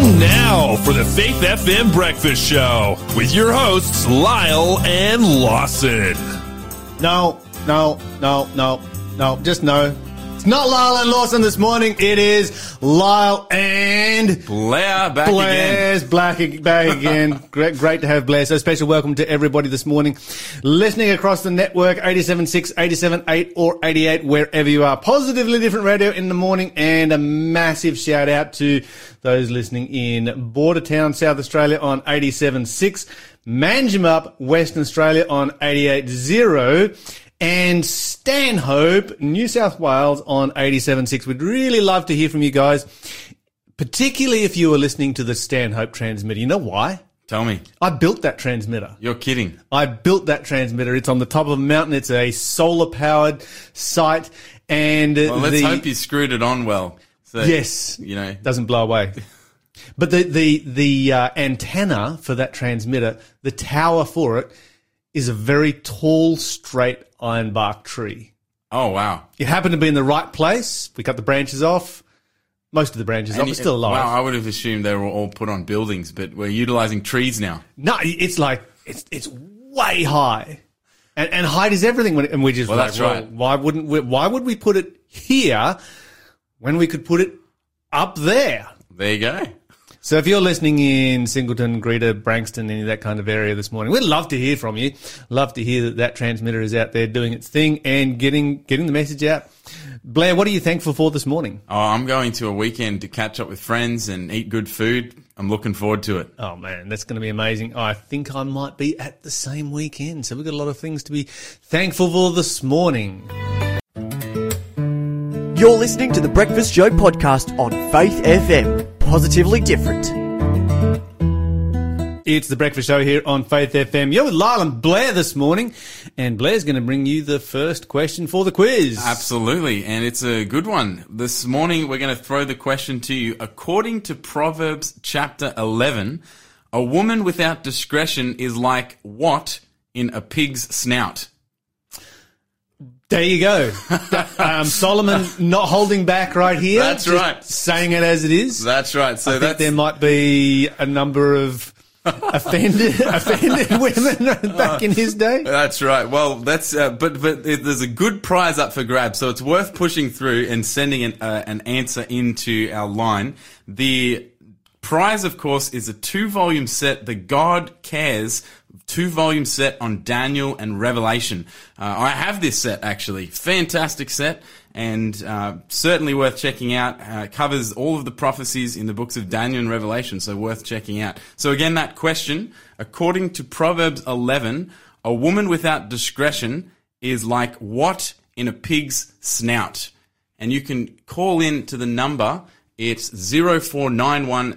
time now for the Faith FM Breakfast Show with your hosts, Lyle and Lawson. No, no, no, no, no, just no. It's not Lyle and Lawson this morning. It is Lyle and Blair back again. Blair's black back again. great, great to have Blair. So special welcome to everybody this morning, listening across the network 87.6, 87.8 or 88, wherever you are. Positively different radio in the morning and a massive shout out to those listening in Bordertown, South Australia on 87.6, Manjimup, Western Australia on 88.0 and Stanhope, New South Wales on 87.6. We'd really love to hear from you guys, particularly if you were listening to the Stanhope transmitter. You know why? Tell me. I built that transmitter. You're kidding. I built that transmitter. It's on the top of a mountain. It's a solar powered site. And Well, let's the, hope you screwed it on well. So, yes, You know, doesn't blow away. But the the the uh, antenna for that transmitter, the tower for it, is a very tall, straight ironbark tree. oh, wow. It happened to be in the right place. We cut the branches off. Most of the branches off. It's still alive. Wow, I would have assumed they were all put on buildings, but we're utilizing trees now. No, it's like it's it's way high, and, and height is everything. When, and we just Well, like, that's right. Why wouldn't we, why would we put it here when we could put it up there? There you go. So if you're listening in Singleton, Greta, Branxton, any of that kind of area this morning, we'd love to hear from you. Love to hear that that transmitter is out there doing its thing and getting getting the message out. Blair, what are you thankful for this morning? Oh, I'm going to a weekend to catch up with friends and eat good food. I'm looking forward to it. Oh man, that's going to be amazing. I think I might be at the same weekend. So we've got a lot of things to be thankful for this morning. You're listening to the Breakfast Show podcast on Faith FM. Positively different. It's the breakfast show here on Faith FM. You're with Lyle and Blair this morning, and Blair's going to bring you the first question for the quiz. Absolutely, and it's a good one. This morning we're going to throw the question to you. According to Proverbs chapter 11, a woman without discretion is like what in a pig's snout? There you go. um, Solomon not holding back right here. That's just right. Saying it as it is. That's right. So I that's there might be a number of offended offended women back in his day. That's right. Well, that's uh, but but it- there's a good prize up for grabs, so it's worth pushing through and sending an, uh, an answer into our line. The prize, of course, is a two-volume set, The God Cares two-volume set on Daniel and Revelation. Uh, I have this set actually, fantastic set. And uh, certainly worth checking out. Uh, covers all of the prophecies in the books of Daniel and Revelation, so worth checking out. So again, that question, according to Proverbs 11, a woman without discretion is like what in a pig's snout? And you can call in to the number. It's 0491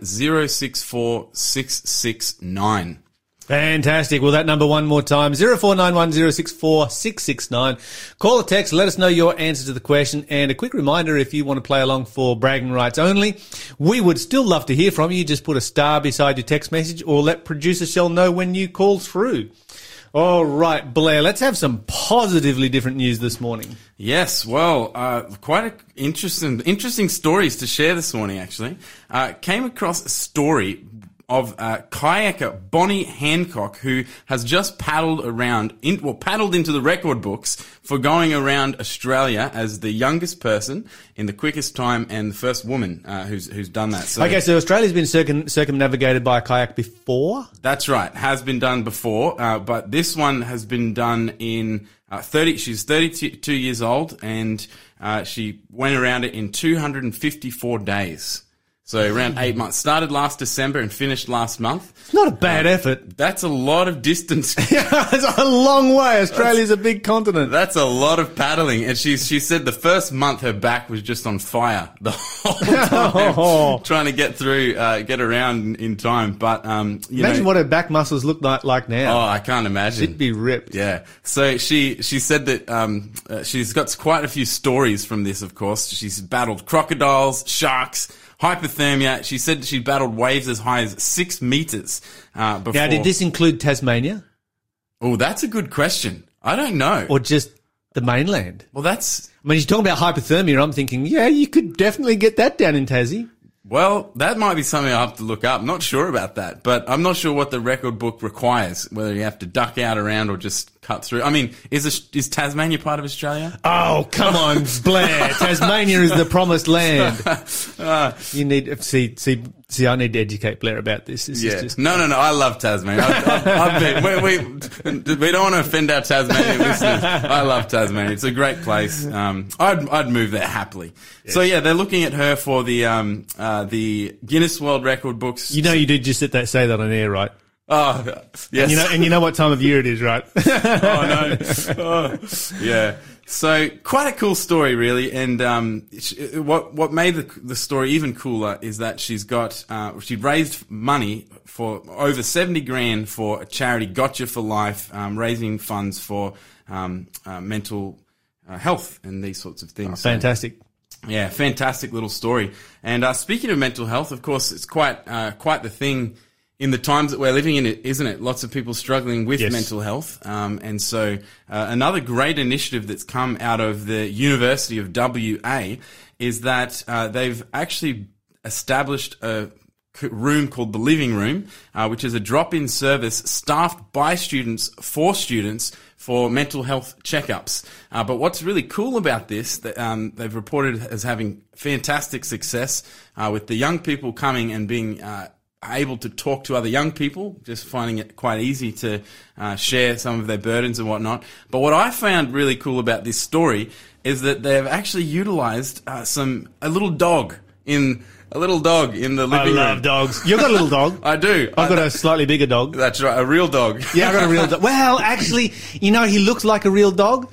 Fantastic. Well, that number one more time, 0491064669. Call or text, let us know your answer to the question. And a quick reminder, if you want to play along for bragging rights only, we would still love to hear from you. Just put a star beside your text message or let producer Shell know when you call through. All right, Blair, let's have some positively different news this morning. Yes, well, uh, quite interesting, interesting stories to share this morning. Actually, uh, came across a story of uh, kayaker Bonnie Hancock, who has just paddled around, in, well, paddled into the record books for going around Australia as the youngest person in the quickest time and the first woman uh, who's who's done that. So Okay, so Australia's been circum- circumnavigated by a kayak before. That's right. Has been done before, uh, but this one has been done in uh, 30. She's 32 years old, and uh, she went around it in 254 days. So around eight months. Started last December and finished last month. It's not a bad effort. That's a lot of distance. yeah, it's a long way. Australia's a big continent. That's a lot of paddling. And she she said the first month her back was just on fire the whole Oh. time, trying to get through, uh, get around in time. But um, you Imagine know, what her back muscles look like, like now. oh, I can't imagine. It'd be ripped. Yeah. So she she said that um, uh, she's got quite a few stories from this. Of course, she's battled crocodiles, sharks, hypothermia. She said she battled waves as high as six meters. Uh, before. Now, did this include Tasmania Oh, that's a good question. I don't know. or just the mainland? well, that's I mean, you're talking about hypothermia. I'm thinking, yeah, you could definitely get that down in Tassie. Well, that might be something I'll have to look up. I'm not sure about that, but I'm not sure what the record book requires, whether you have to duck out around or just cut through. I mean, is, is Tasmania part of Australia? Oh, come on, Blair. Tasmania is the promised land. you need, see, see, see, I need to educate Blair about this. This Yeah. is just, No, no, no. I love Tasmania. I've, I've, I've been, we, we, we don't want to offend our Tasmanian listeners. I love Tasmania. It's a great place. Um, I'd, I'd move there happily. So yeah, they're looking at her for the, um, uh, the Guinness World Record books. you know, you did just sit that, say that on air, right? Oh, yes. You know, and you know what time of year it is, right? oh no. Oh, yeah. So quite a cool story, really. And um, what what made the, the story even cooler is that she's got uh, she raised money for over seventy grand for a charity, Gotcha for Life, um, raising funds for um, uh, mental uh, health and these sorts of things. So- Fantastic. yeah, fantastic little story. And uh, speaking of mental health, of course, it's quite uh, quite the thing in the times that we're living in, isn't it? Lots of people struggling with Yes. mental health, um, and so uh, another great initiative that's come out of the University of WA is that uh, they've actually established a room called the living room, uh, which is a drop-in service staffed by students for students for mental health checkups. Uh, but what's really cool about this, that um, they've reported as having fantastic success uh, with the young people coming and being uh, able to talk to other young people, just finding it quite easy to uh, share some of their burdens and whatnot. But what I found really cool about this story is that they've actually utilized uh, some a little dog in a little dog in the living room. I love room. dogs. You've got a little dog. I do. I've got a slightly bigger dog. That's right, a real dog. Yeah, I've got a real dog. Well, actually, you know, he looks like a real dog,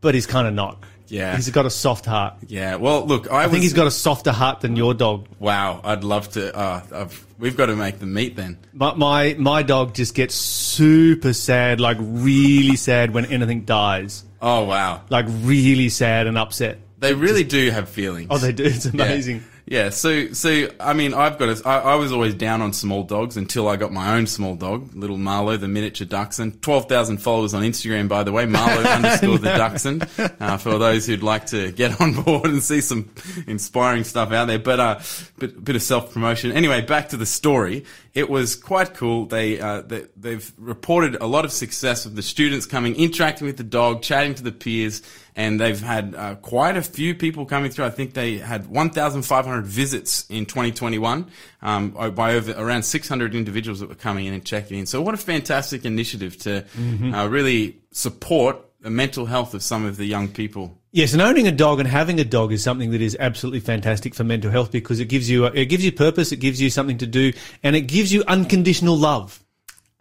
but he's kind of not. Yeah. He's got a soft heart. Yeah. Well, look, I, I think he's got a softer heart than your dog. Wow, I'd love to. Uh, I've, we've got to make them meet then. My, my my dog just gets super sad, like really sad when anything dies, Oh wow, like really sad and upset. they really do have feelings. Oh, they do. It's amazing. Yeah. Yeah, so, so I mean, I've got. A, I, I was always down on small dogs until I got my own small dog, little Marlowe, the miniature dachshund. Twelve thousand followers on Instagram, by the way. Marlowe underscore the dachshund. Uh, for those who'd like to get on board and see some inspiring stuff out there, but uh, bit bit of self promotion. Anyway, back to the story. It was quite cool. They, uh, they they've reported a lot of success of the students coming, interacting with the dog, chatting to the peers, and they've had uh, quite a few people coming through. I think they had 1,500 visits in 2021 um, by over around 600 individuals that were coming in and checking in. So what a fantastic initiative to uh, really support the mental health of some of the young people. Yes, and owning a dog and having a dog is something that is absolutely fantastic for mental health because it gives you it gives you purpose, it gives you something to do, and it gives you unconditional love.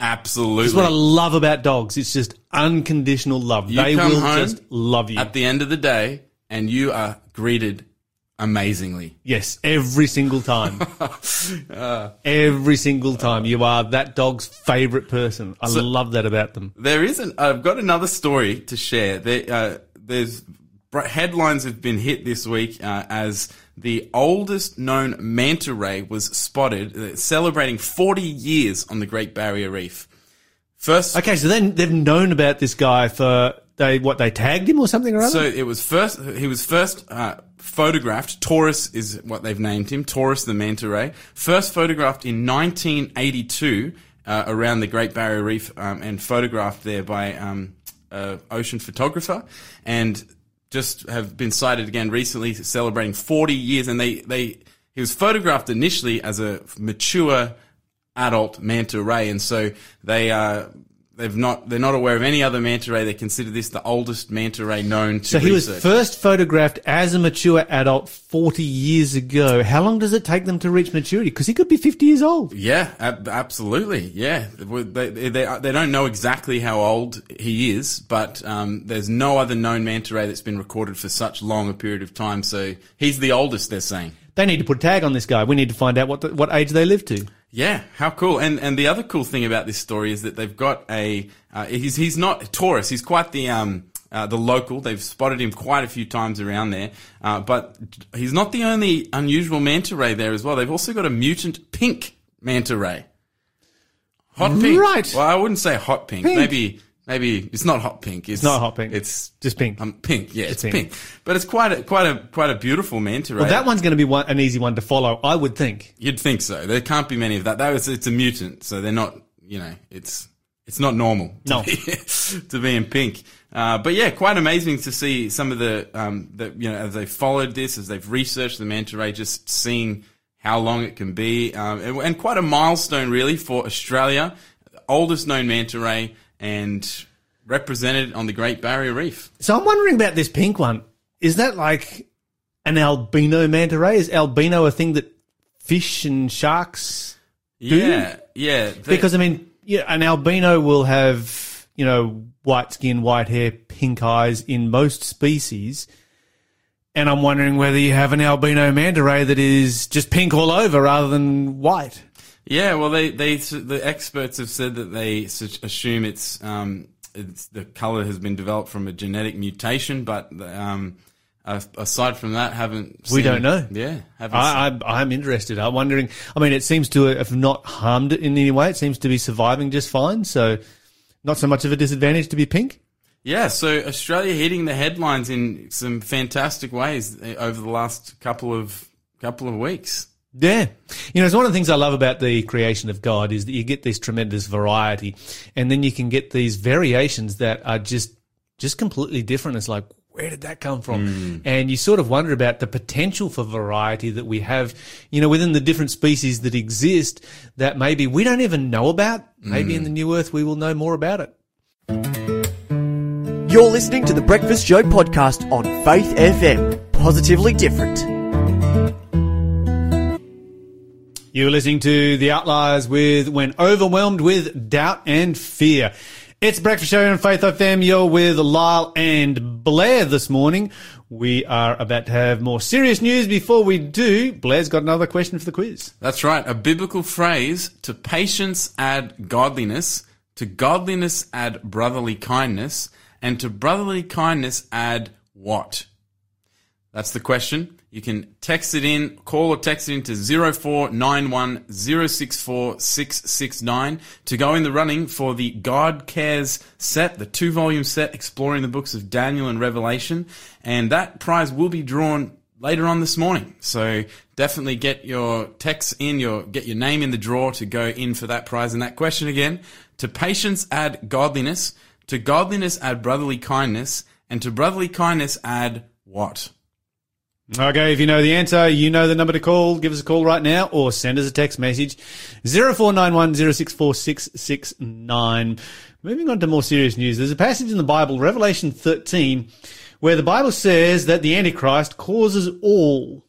Absolutely. That's what I love about dogs. It's just unconditional love. You they will just love you. At the end of the day, and you are greeted amazingly. yes, every single time. every single time. You are that dog's favorite person. I love that about them. There isn't. I've got another story to share. There, uh, there's headlines have been hit this week uh, as the oldest known manta ray was spotted, uh, celebrating 40 years on the Great Barrier Reef. First, Okay, so then they've known about this guy for they what they tagged him or something or other. So it was first. He was first uh, photographed. Taurus is what they've named him. Taurus the manta ray. First photographed in 1982 uh, around the Great Barrier Reef um, and photographed there by um, ocean photographer, and just have been sighted again recently, celebrating 40 years. And they they he was photographed initially as a mature adult manta ray, and so they uh, they've not they're not aware of any other manta ray. They consider this the oldest manta ray known to so he was first photographed as a mature adult 40 years ago. How long does it take them to reach maturity? Because he could be 50 years old. Yeah, ab- absolutely. Yeah, they, they, they, they don't know exactly how old he is, but um, there's no other known manta ray that's been recorded for such long a period of time. So he's the oldest. They're saying. They need to put a tag on this guy. We need to find out what the, what age they live to. Yeah, how cool! And and the other cool thing about this story is that they've got a uh, he's he's not Taurus. He's quite the um uh, the local. They've spotted him quite a few times around there, uh, but he's not the only unusual manta ray there as well. They've also got a mutant pink manta ray. Hot pink, Right. Well, I wouldn't say hot pink. Pink. Maybe maybe it's not hot pink. It's, not hot pink. It's Just pink. Um, pink. Yeah, it's pink. pink. But it's quite a quite a quite a beautiful manta ray. Well, that one's going to be one, an easy one to follow, I would think. You'd think so. There can't be many of that. That was it's a mutant, so they're not. You know, it's it's not normal. To No. be, to be in pink. Uh, but yeah, quite amazing to see some of the um, that you know as they've followed this, as they've researched the manta ray, just seeing how long it can be, um, and, and quite a milestone really for Australia, oldest known manta ray, and represented on the Great Barrier Reef. So I'm wondering about this pink one. Is that like an albino manta ray? Is albino a thing that fish and sharks? do? Yeah, yeah. They- Because I mean, yeah, an albino will have you know white skin, white hair, pink eyes in most species. And I'm wondering whether you have an albino manta ray that is just pink all over rather than white. Yeah, well, they, they the experts have said that they assume it's um, it's the color has been developed from a genetic mutation, but um, aside from that, haven't We seen- don't know. Yeah, haven't. I, I, I'm interested. I'm wondering. I mean, it seems to have not harmed it in any way. It seems to be surviving just fine. So, not so much of a disadvantage to be pink. Yeah, so Australia hitting the headlines in some fantastic ways uh, over the last couple of couple of weeks. Yeah. You know, it's one of the things I love about the creation of God is that you get this tremendous variety and then you can get these variations that are just, just completely different. It's like, where did that come from? Hmm. And you sort of wonder about the potential for variety that we have, you know, within the different species that exist that maybe we don't even know about. Maybe in hmm. the new earth we will know more about it. You're listening to the Breakfast Show podcast on Faith FM. Positively different. You're listening to The Outliers with When Overwhelmed with Doubt and Fear. It's Breakfast Show on Faith FM. You're with Lyle and Blair this morning. We are about to have more serious news. Before we do, Blair's got another question for the quiz. That's right. A biblical phrase to patience add godliness, to godliness add brotherly kindness, and to brotherly kindness add what? That's the question. You can text it in, call or text it into 0491 064 669 to go in the running for the God Cares set, the two volume set exploring the books of Daniel and Revelation. And that prize will be drawn later on this morning. So definitely get your text in, your get your name in the draw to go in for that prize. And that question again: to patience add godliness, to godliness add brotherly kindness, and to brotherly kindness add what? Okay, if you know the answer, you know the number to call. Give us a call right now or send us a text message 0491 064 669. Moving on to more serious news. There's a passage in the Bible, Revelation 13, where the Bible says that the Antichrist causes all,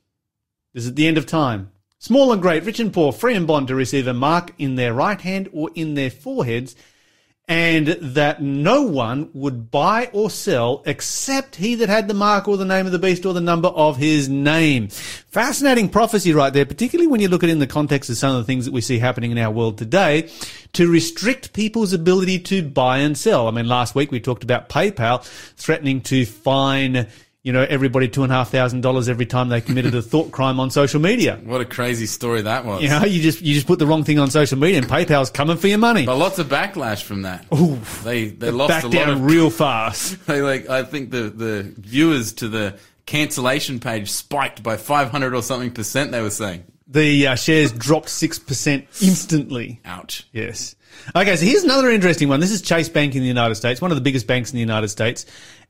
this is at the end of time, small and great, rich and poor, free and bond to receive a mark in their right hand or in their foreheads and that no one would buy or sell except he that had the mark or the name of the beast or the number of his name. Fascinating prophecy right there, particularly when you look at it in the context of some of the things that we see happening in our world today to restrict people's ability to buy and sell. I mean, last week we talked about PayPal threatening to fine you know, everybody two and a half thousand dollars every time they committed a thought crime on social media. What a crazy story that was. You know, you just you just put the wrong thing on social media and PayPal's coming for your money. But lots of backlash from that. they they lost Back a lot down of real fast. They like I think the the viewers to the cancellation page spiked by 500 or something percent they were saying. The uh, shares dropped 6% instantly. Ouch. Yes. Okay, so here's another interesting one. This is Chase Bank in the United States, one of the biggest banks in the United States,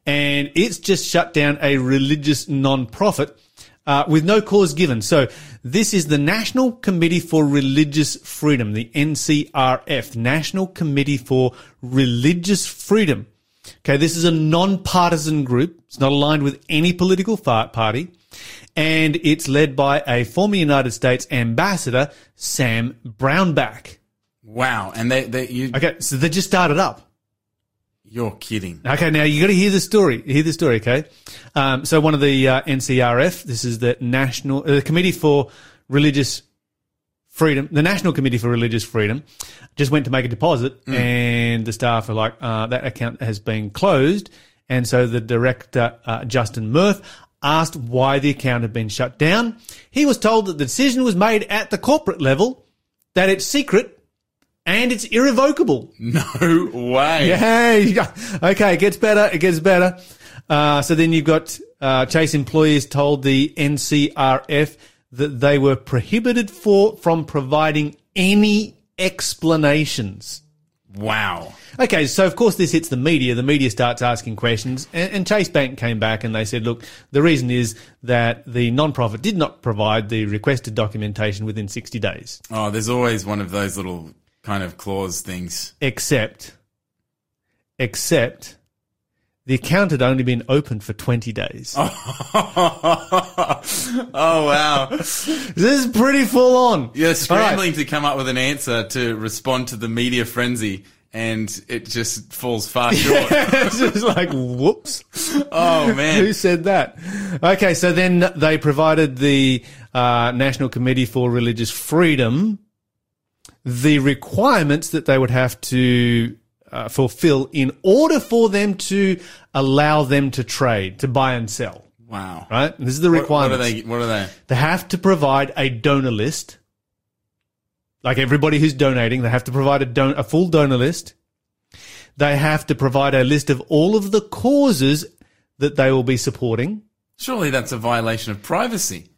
and it's just shut down a religious non-profit uh, with no cause given. So this is the National Committee for Religious Freedom, the NCRF, National Committee for Religious Freedom. Okay, this is a non-partisan group. It's not aligned with any political party. And it's led by a former United States ambassador, Sam Brownback. Wow. And they they you Okay, so they just started up. you're kidding. Okay, now you got to hear the story. Hear the story, okay? Um, so one of the uh, NCRF, this is the National uh, the Committee for Religious Freedom, the National Committee for Religious Freedom, just went to make a deposit, and the staff are like, uh, that account has been closed, and so the director uh, Justin Murff asked why the account had been shut down. He was told that the decision was made at the corporate level, that it's secret, and it's irrevocable. No way. Hey, okay, it gets better. It gets better. Uh, so then you've got uh, Chase employees told the NCRF that they were prohibited for from providing any explanations. Wow. Okay, so of course this hits the media. The media starts asking questions, and, and Chase Bank came back and they said, "Look, the reason is that the non-profit did not provide the requested documentation within 60 days, Oh, there's always one of those little kind of clause things. except, except." The account had only been open for 20 days. Oh wow. This is pretty full on. You're All right. scrambling to come up with an answer to respond to the media frenzy and it just falls far short. it's just like, whoops. oh man. Who said that? Okay, so then they provided the uh, National Committee for Religious Freedom the requirements that they would have to uh, fulfill in order for them to allow them to trade, to buy and sell. Wow. Right? And this is the What, what requirements. are they what are they? They have to provide a donor list. Like everybody who's donating, they have to provide a, don- a full donor list. They have to provide a list of all of the causes that they will be supporting. Surely that's a violation of privacy.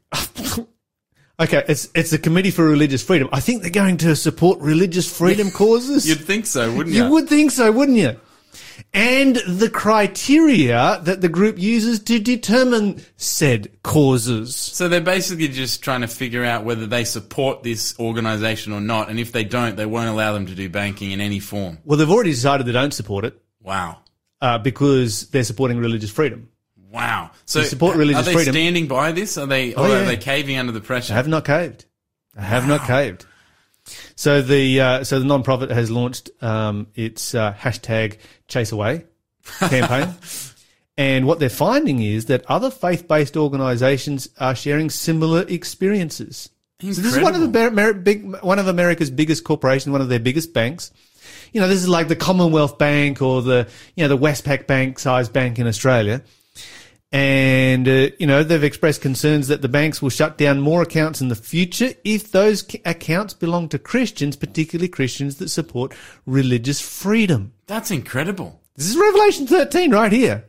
Okay, it's it's the Committee for Religious Freedom. I think they're going to support religious freedom causes. You'd think so, wouldn't you? you would think so, wouldn't you? And the criteria that the group uses to determine said causes. So they're basically just trying to figure out whether they support this organization or not, and if they don't, they won't allow them to do banking in any form. Well, they've already decided they don't support it Wow. uh, because they're supporting religious freedom. Wow. So support religious are they freedom. standing by this? Are they or Oh, yeah. are they caving under the pressure? They have not caved. They have not caved. So the uh, so the non-profit has launched um, its uh, hashtag Chase Away campaign, and what they're finding is that other faith-based organisations are sharing similar experiences. Incredible. So this is one of the big one of America's biggest corporations, one of their biggest banks. You know, this is like the Commonwealth Bank or the you know the Westpac Bank size bank in Australia. And, uh, you know, they've expressed concerns that the banks will shut down more accounts in the future if those c- accounts belong to Christians, particularly Christians that support religious freedom. That's incredible. This is Revelation 13 right here.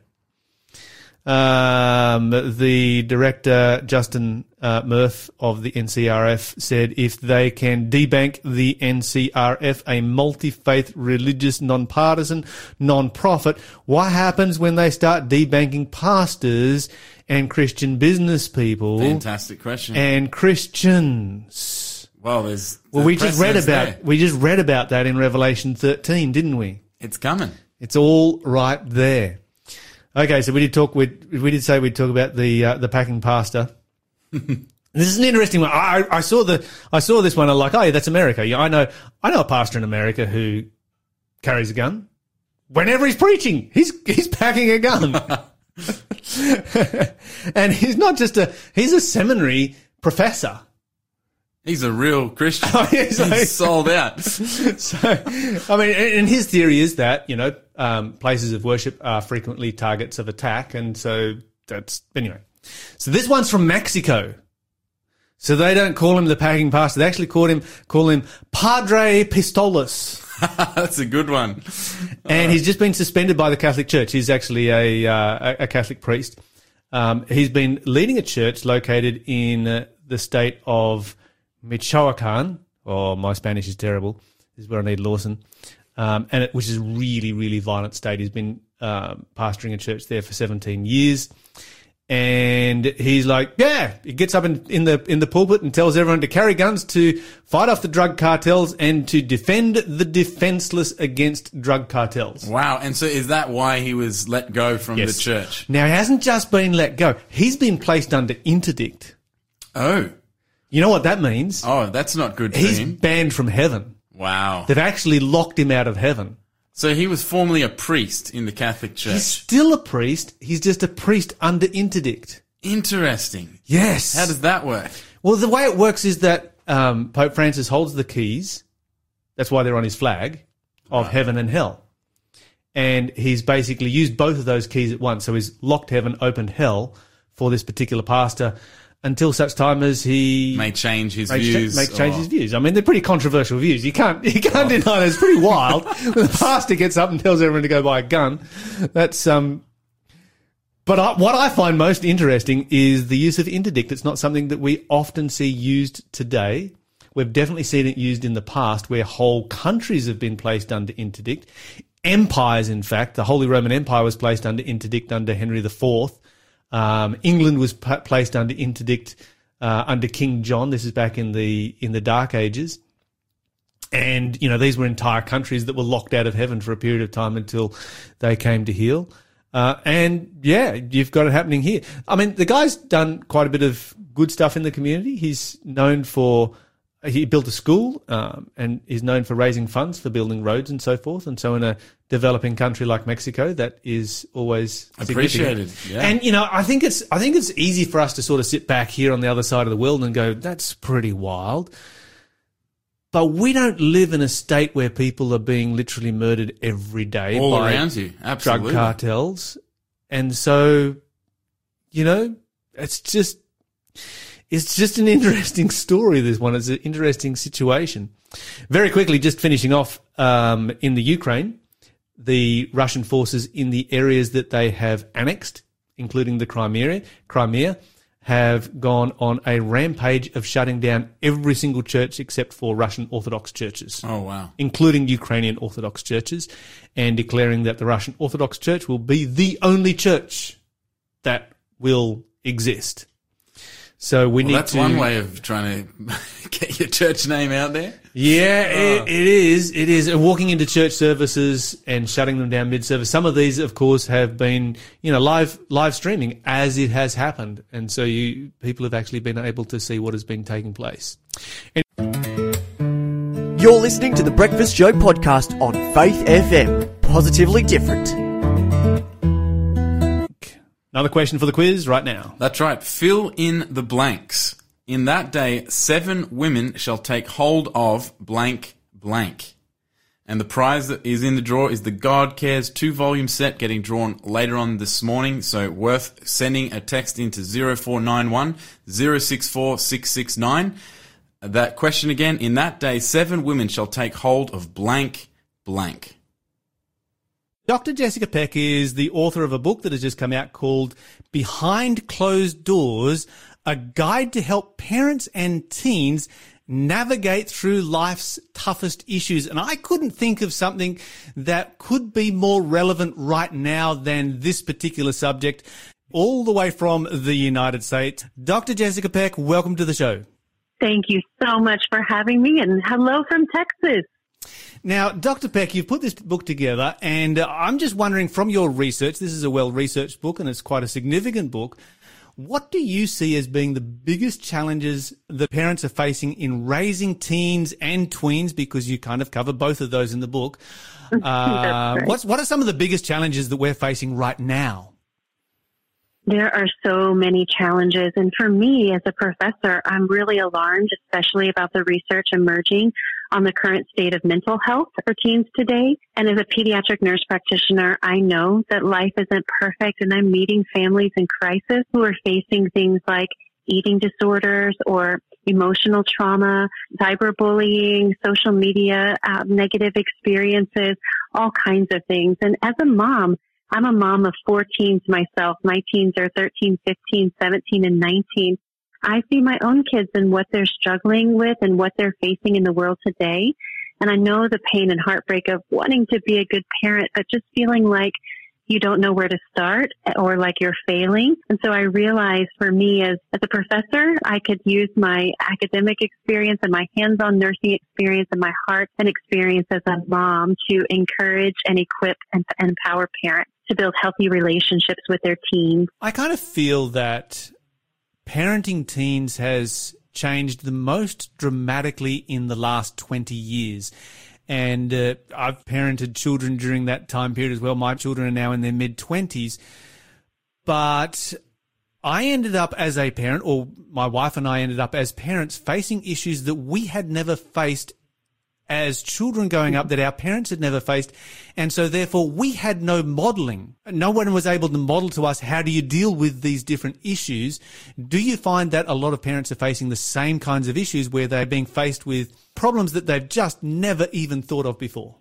Um, the director, Justin uh, Murff of the NCRF, said if they can debank the NCRF, a multi faith, religious, non-partisan, non-profit, what happens when they start debanking pastors and Christian business people Fantastic question. and Christians? well, there's Well, we just read about there. we just read about that in Revelation 13, didn't we? It's coming. It's all right there. Okay, so we did talk. We we did say we'd talk about the uh, the packing pasta. this is an interesting one. I, I saw the I saw this one. I'm like, oh yeah, that's America. Yeah, I know. I know a pastor in America who carries a gun. Whenever he's preaching, he's he's packing a gun, and he's not just a he's a seminary professor. He's a real Christian. He's like- He's sold out. So, I mean, and his theory is that you know um, places of worship are frequently targets of attack, and so that's anyway. So this one's from Mexico. So they don't call him the packing pastor; they actually call him call him Padre Pistolas, That's a good one. and he's just been suspended by the Catholic Church. He's actually a uh, a- Catholic priest. Um, he's been leading a church located in uh, the state of Michoacan. Oh, my Spanish is terrible. This is where I need Lawson. Um, and it, which is a really, really violent state. He's been um, pastoring a church there for 17 years. And he's like, yeah, he gets up in, in the in the pulpit and tells everyone to carry guns to fight off the drug cartels and to defend the defenseless against drug cartels. Wow. And so is that why he was let go from Yes. the church? Now he hasn't just been let go; he's been placed under interdict. Oh. You know what that means? Oh, that's not good for he's him. banned from heaven. Wow. They've actually locked him out of heaven. So he was formerly a priest in the Catholic Church. He's still a priest. He's just a priest under interdict. Interesting. Yes. How does that work? well, the way it works is that um, Pope Francis holds the keys. That's why they're on his flag of heaven and hell. And he's basically used both of those keys at once. So he's locked heaven, opened hell for this particular pastor until such time as he May change his make, views. make change or- his views. I mean, they're pretty controversial views. You can't you can't deny it. It's pretty wild. when the pastor gets up and tells everyone to go buy a gun. That's um. But I, what I find most interesting is the use of interdict. It's not something that we often see used today. We've definitely seen it used in the past where whole countries have been placed under interdict. Empires, in fact, the Holy Roman Empire was placed under interdict under Henry IV. Um, England was pa- placed under interdict uh, under King John. This is back in the in the Dark Ages, and you know these were entire countries that were locked out of heaven for a period of time until they came to heal. Uh, and yeah, you've got it happening here. I mean, the guy's done quite a bit of good stuff in the community. He's known for he built a school um, and is known for raising funds for building roads and so forth. And so, in a developing country like Mexico, that is always. Appreciated, yeah. And you know, I think it's I think it's easy for us to sort of sit back here on the other side of the world and go, "That's pretty wild." But we don't live in a state where people are being literally murdered every day all by around you. drug cartels. And so, you know, it's just it's just an interesting story. This one It's an interesting situation. Very quickly, just finishing off um, in the Ukraine, the Russian forces in the areas that they have annexed, including the Crimea, Crimea, have gone on a rampage of shutting down every single church except for Russian Orthodox churches Oh wow. including Ukrainian Orthodox churches, and declaring that the Russian Orthodox Church will be the only church that will exist. So we Well, need that's to. one way of trying to get your church name out there. Yeah, it, ah. it is. It is. And Walking into church services and shutting them down mid-service. Some of these, of course, have been, you know, live live streaming as it has happened, and so you people have actually been able to see what has been taking place. You're listening to the Breakfast Show podcast on Faith FM. Positively different. Another question for the quiz right now. That's right. Fill in the blanks. In that day, seven women shall take hold of blank blank. And the prize that is in the draw is the God Cares two volume set getting drawn later on this morning. So worth sending a text into 0491 064 669. That question again. In that day, seven women shall take hold of blank blank. Dr. Jessica Peck is the author of a book that has just come out called Behind Closed Doors, a guide to help parents and teens navigate through life's toughest issues. And I couldn't think of something that could be more relevant right now than this particular subject, all the way from the United States. Dr. Jessica Peck, welcome to the show. Thank you so much for having me and hello from Texas. Now, Dr. Peck, you've put this book together, and uh, I'm just wondering from your research, this is a well researched book and it's quite a significant book. What do you see as being the biggest challenges that parents are facing in raising teens and tweens? Because you kind of cover both of those in the book. Uh, right. what's, what are some of the biggest challenges that we're facing right now? There are so many challenges. And for me as a professor, I'm really alarmed, especially about the research emerging on the current state of mental health for teens today. And as a pediatric nurse practitioner, I know that life isn't perfect and I'm meeting families in crisis who are facing things like eating disorders or emotional trauma, cyberbullying, social media, uh, negative experiences, all kinds of things. And as a mom, I'm a mom of four teens myself. My teens are 13, 15, 17, and 19. I see my own kids and what they're struggling with and what they're facing in the world today. And I know the pain and heartbreak of wanting to be a good parent, but just feeling like you don't know where to start or like you're failing. And so I realized for me as, as a professor, I could use my academic experience and my hands-on nursing experience and my heart and experience as a mom to encourage and equip and empower parents to build healthy relationships with their teens. I kind of feel that parenting teens has changed the most dramatically in the last 20 years. And uh, I've parented children during that time period as well. My children are now in their mid 20s. But I ended up as a parent, or my wife and I ended up as parents, facing issues that we had never faced as children growing up that our parents had never faced. And so therefore we had no modeling. No one was able to model to us how do you deal with these different issues. Do you find that a lot of parents are facing the same kinds of issues where they're being faced with problems that they've just never even thought of before?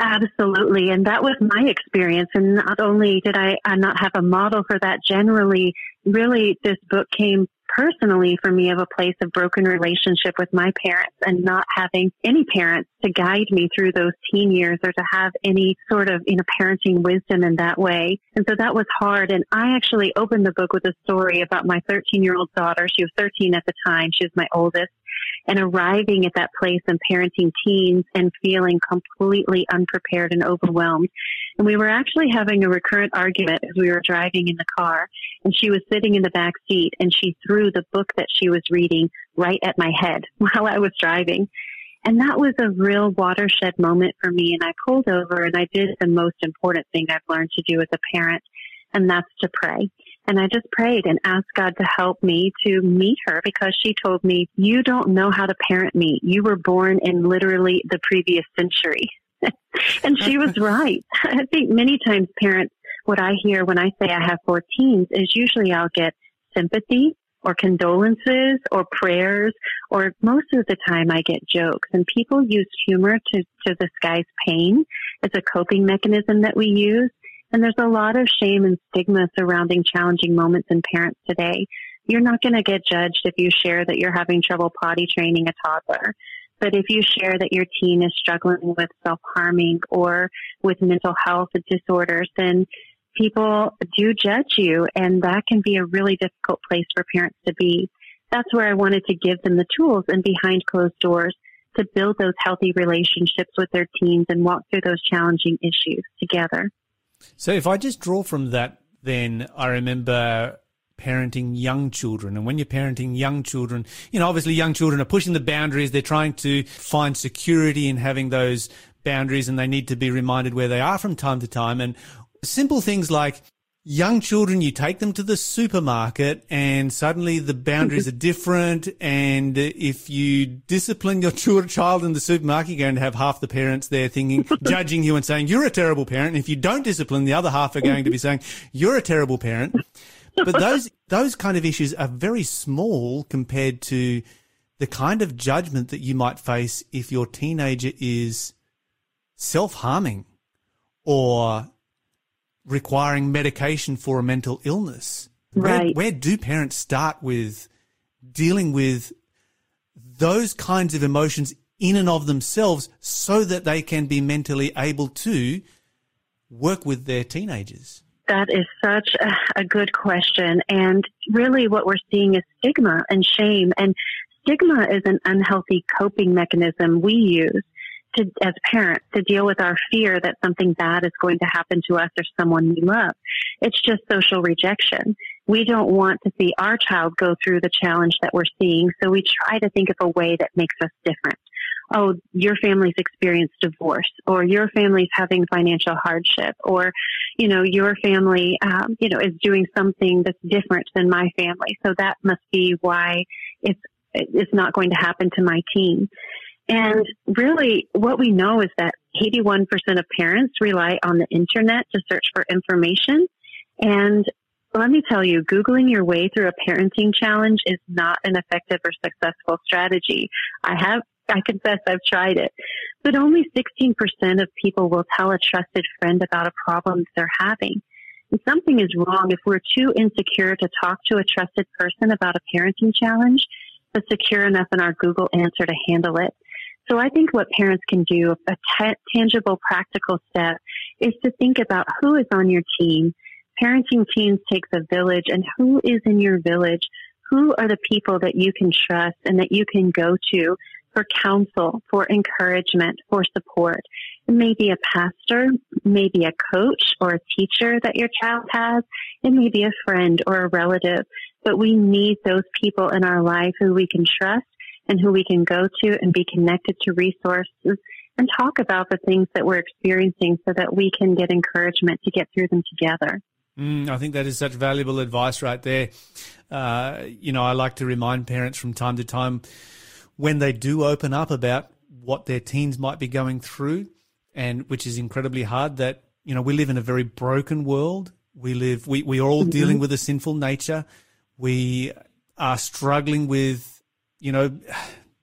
Absolutely. And that was my experience. And not only did I uh, not have a model for that generally, really this book came personally for me of a place of broken relationship with my parents and not having any parents to guide me through those teen years or to have any sort of, you know, parenting wisdom in that way. And so that was hard. And I actually opened the book with a story about my 13 year old daughter. She was 13 at the time. She was my oldest and arriving at that place and parenting teens and feeling completely unprepared and overwhelmed. And we were actually having a recurrent argument as we were driving in the car and she was sitting in the back seat and she threw the book that she was reading right at my head while I was driving. And that was a real watershed moment for me. And I pulled over and I did the most important thing I've learned to do as a parent, and that's to pray. And I just prayed and asked God to help me to meet her because she told me, you don't know how to parent me. You were born in literally the previous century. and she was right. I think many times parents, what I hear when I say I have four teens is usually I'll get sympathy or condolences or prayers or most of the time I get jokes and people use humor to, to disguise pain as a coping mechanism that we use. And there's a lot of shame and stigma surrounding challenging moments in parents today. You're not going to get judged if you share that you're having trouble potty training a toddler. But if you share that your teen is struggling with self-harming or with mental health disorders, then people do judge you and that can be a really difficult place for parents to be. That's where I wanted to give them the tools and behind closed doors to build those healthy relationships with their teens and walk through those challenging issues together. So if I just draw from that, then I remember parenting young children. And when you're parenting young children, you know, obviously young children are pushing the boundaries. They're trying to find security in having those boundaries and they need to be reminded where they are from time to time. And simple things like young children, you take them to the supermarket and suddenly the boundaries are different. And if you discipline your child in the supermarket, you're going to have half the parents there thinking, judging you and saying, you're a terrible parent. And if you don't discipline, the other half are going to be saying, you're a terrible parent. But those, those kind of issues are very small compared to the kind of judgment that you might face if your teenager is self harming or requiring medication for a mental illness. Right. Where, where do parents start with dealing with those kinds of emotions in and of themselves so that they can be mentally able to work with their teenagers? That is such a, a, good question. And really what we're seeing is stigma and shame. And stigma is an unhealthy coping mechanism we use to, as parents, to deal with our fear that something bad is going to happen to us or someone we love. It's just social rejection. We don't want to see our child go through the challenge that we're seeing, so we try to think of a way that makes us different. Oh, your family's experienced divorce, or your family's having financial hardship, or, you know, your family, um, you know, is doing something that's different than my family. So that must be why it's it's not going to happen to my teen. And really, what we know is that 81% of parents rely on the internet to search for information. And let me tell you, Googling your way through a parenting challenge is not an effective or successful strategy. I have, I confess I've tried it, but only 16% of people will tell a trusted friend about a problem they're having. And something is wrong if we're too insecure to talk to a trusted person about a parenting challenge, but secure enough in our Google answer to handle it. So I think what parents can do, a t- tangible, practical step, is to think about who is on your team. Parenting teams takes a village, and who is in your village? Who are the people that you can trust and that you can go to for counsel, for encouragement, for support? It may be a pastor, maybe a coach or a teacher that your child has. It may be a friend or a relative, but we need those people in our life who we can trust and who we can go to and be connected to resources and talk about the things that we're experiencing so that we can get encouragement to get through them together. Mm, I think that is such valuable advice right there. Uh, you know, I like to remind parents from time to time when they do open up about what their teens might be going through, and which is incredibly hard. That you know we live in a very broken world. We live we we are all mm-hmm. dealing with a sinful nature. We are struggling with you know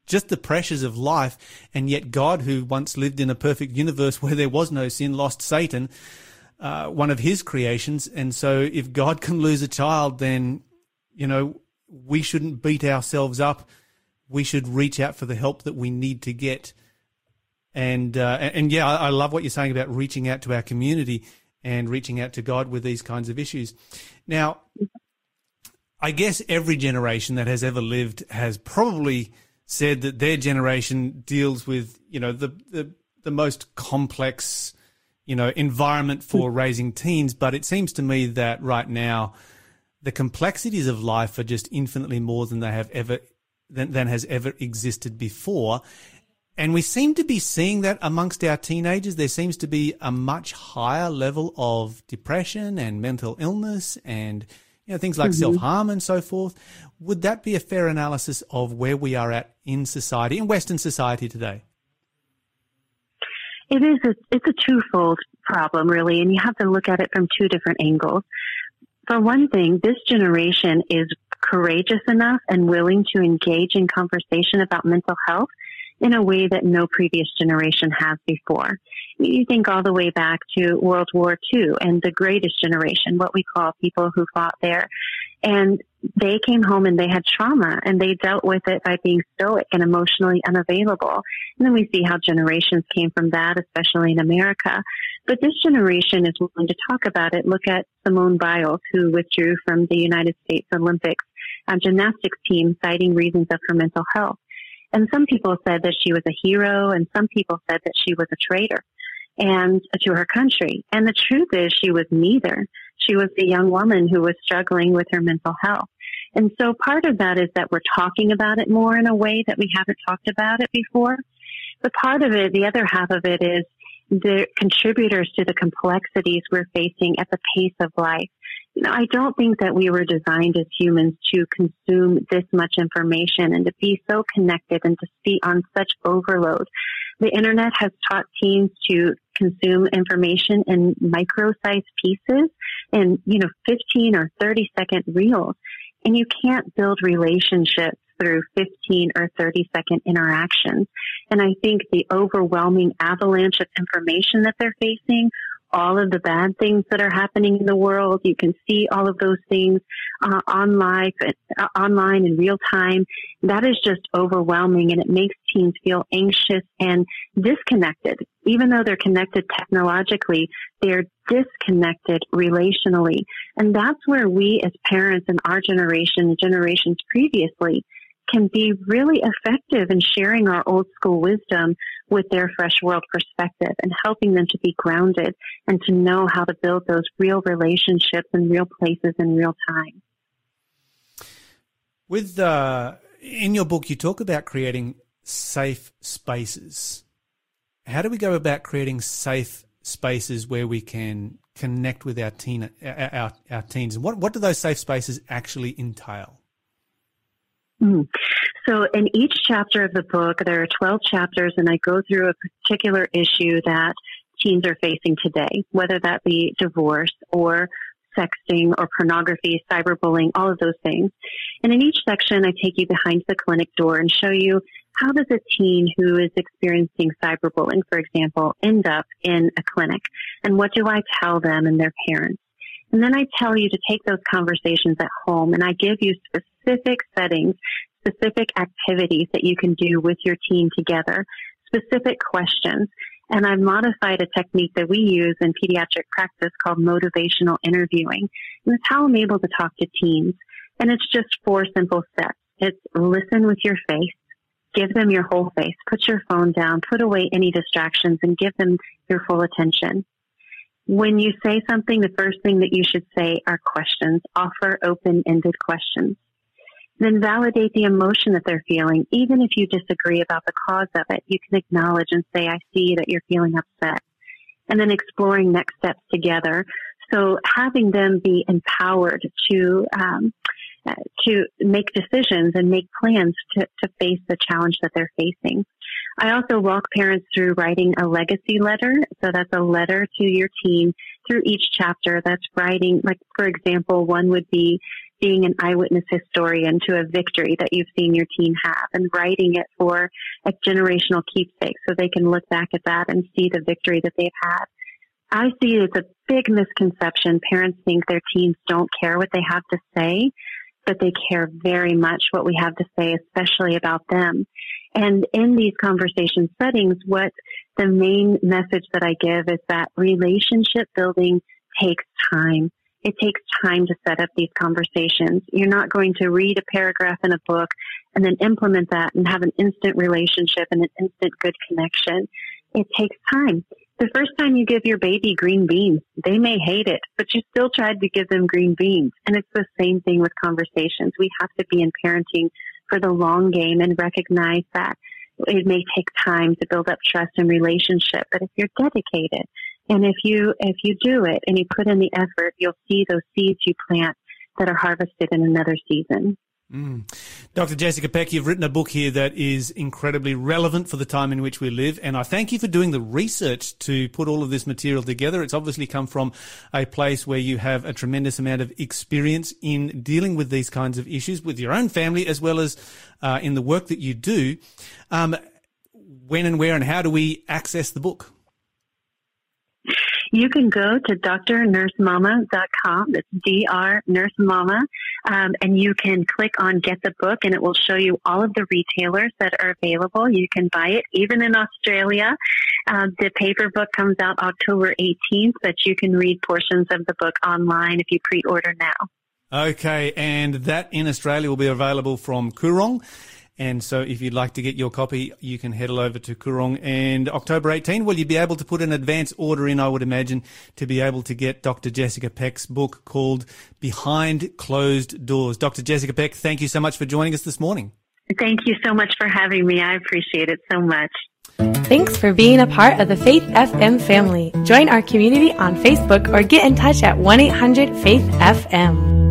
just the pressures of life, and yet God, who once lived in a perfect universe where there was no sin, lost Satan. Uh, one of his creations. And so if God can lose a child, then, you know, we shouldn't beat ourselves up. We should reach out for the help that we need to get. And uh, and yeah, I, love what you're saying about reaching out to our community and reaching out to God with these kinds of issues. Now, I guess every generation that has ever lived has probably said that their generation deals with you know the the, the most complex you know environment for hmm. raising teens. But it seems to me that right now the complexities of life are just infinitely more than they have ever than, than has ever existed before. And we seem to be seeing that amongst our teenagers. There seems to be a much higher level of depression and mental illness and you know, things like mm-hmm. self harm and so forth. Would that be a fair analysis of where we are at in society, in Western society today? It is a, it's a twofold problem, really, and you have to look at it from two different angles for one thing, this generation is courageous enough and willing to engage in conversation about mental health in a way that no previous generation has before. You think all the way back to World War II and the greatest generation, what we call people who fought there. And they came home and they had trauma and they dealt with it by being stoic and emotionally unavailable. And then we see how generations came from that, especially in America. But this generation is willing to talk about it. Look at Simone Biles, who withdrew from the United States Olympics gymnastics team, citing reasons of her mental health. And some people said that she was a hero, and some people said that she was a traitor and to her country. And the truth is, she was neither. She was a young woman who was struggling with her mental health. And so part of that is that we're talking about it more in a way that we haven't talked about it before. But part of it, the other half of it is the contributors to the complexities we're facing at the pace of life. I don't think that we were designed as humans to consume this much information and to be so connected and to be on such overload. The internet has taught teens to consume information in micro-sized pieces and, you know, 15 or 30 second reels. And you can't build relationships through 15 or 30 second interactions. And I think the overwhelming avalanche of information that they're facing all of the bad things that are happening in the world. You can see all of those things uh, online, uh, online in real time. That is just overwhelming, and it makes teens feel anxious and disconnected. Even though they're connected technologically, they're disconnected relationally, and that's where we, as parents in our generation, generations previously, can be really effective in sharing our old school wisdom with their fresh world perspective and helping them to be grounded and to know how to build those real relationships in real places in real time. With uh, in your book, you talk about creating safe spaces. How do we go about creating safe spaces where we can connect with our teen our, our teens? And what what do those safe spaces actually entail? Mm. So in each chapter of the book, there are 12 chapters and I go through a particular issue that teens are facing today, whether that be divorce or sexting or pornography, cyberbullying, all of those things. And in each section, I take you behind the clinic door and show you how does a teen who is experiencing cyberbullying, for example, end up in a clinic? And what do I tell them and their parents? And then I tell you to take those conversations at home and I give you specific settings, specific activities that you can do with your team together, specific questions. And I've modified a technique that we use in pediatric practice called motivational interviewing. And it's how I'm able to talk to teens. And it's just four simple steps. It's listen with your face, give them your whole face, put your phone down, put away any distractions and give them your full attention. When you say something, the first thing that you should say are questions. Offer open-ended questions. Then validate the emotion that they're feeling. Even if you disagree about the cause of it, you can acknowledge and say, I see that you're feeling upset. And then exploring next steps together. So having them be empowered to, um, to make decisions and make plans to, to face the challenge that they're facing. I also walk parents through writing a legacy letter. So that's a letter to your teen through each chapter. That's writing, like, for example, one would be being an eyewitness historian to a victory that you've seen your teen have and writing it for a generational keepsake so they can look back at that and see the victory that they've had. I see it's a big misconception. Parents think their teens don't care what they have to say, but they care very much what we have to say, especially about them. And in these conversation settings, what the main message that I give is that relationship building takes time. It takes time to set up these conversations. You're not going to read a paragraph in a book and then implement that and have an instant relationship and an instant good connection. It takes time. The first time you give your baby green beans, they may hate it, but you still tried to give them green beans. And it's the same thing with conversations. We have to be in parenting for the long game and recognize that it may take time to build up trust and relationship. But if you're dedicated and if you, if you do it and you put in the effort, you'll see those seeds you plant that are harvested in another season. Mm. Dr. Jessica Peck, you've written a book here that is incredibly relevant for the time in which we live, and I thank you for doing the research to put all of this material together. It's obviously come from a place where you have a tremendous amount of experience in dealing with these kinds of issues with your own family as well as uh, in the work that you do. Um, when and where and how do we access the book? you can go to drnursemama.com. It's D-R Nurse Mama. Um, and you can click on get the book and it will show you all of the retailers that are available. You can buy it even in Australia. Um, the paper book comes out October 18th, but you can read portions of the book online if you pre-order now. Okay, and that in Australia will be available from Koorong. And so if you'd like to get your copy, you can head over to Koorong. And October 18, will you be able to put an advance order in, I would imagine, to be able to get Dr. Jessica Peck's book called Behind Closed Doors. Dr. Jessica Peck, thank you so much for joining us this morning. Thank you so much for having me. I appreciate it so much. Thanks for being a part of the Faith FM family. Join our community on Facebook or get in touch at 1 800 Faith FM.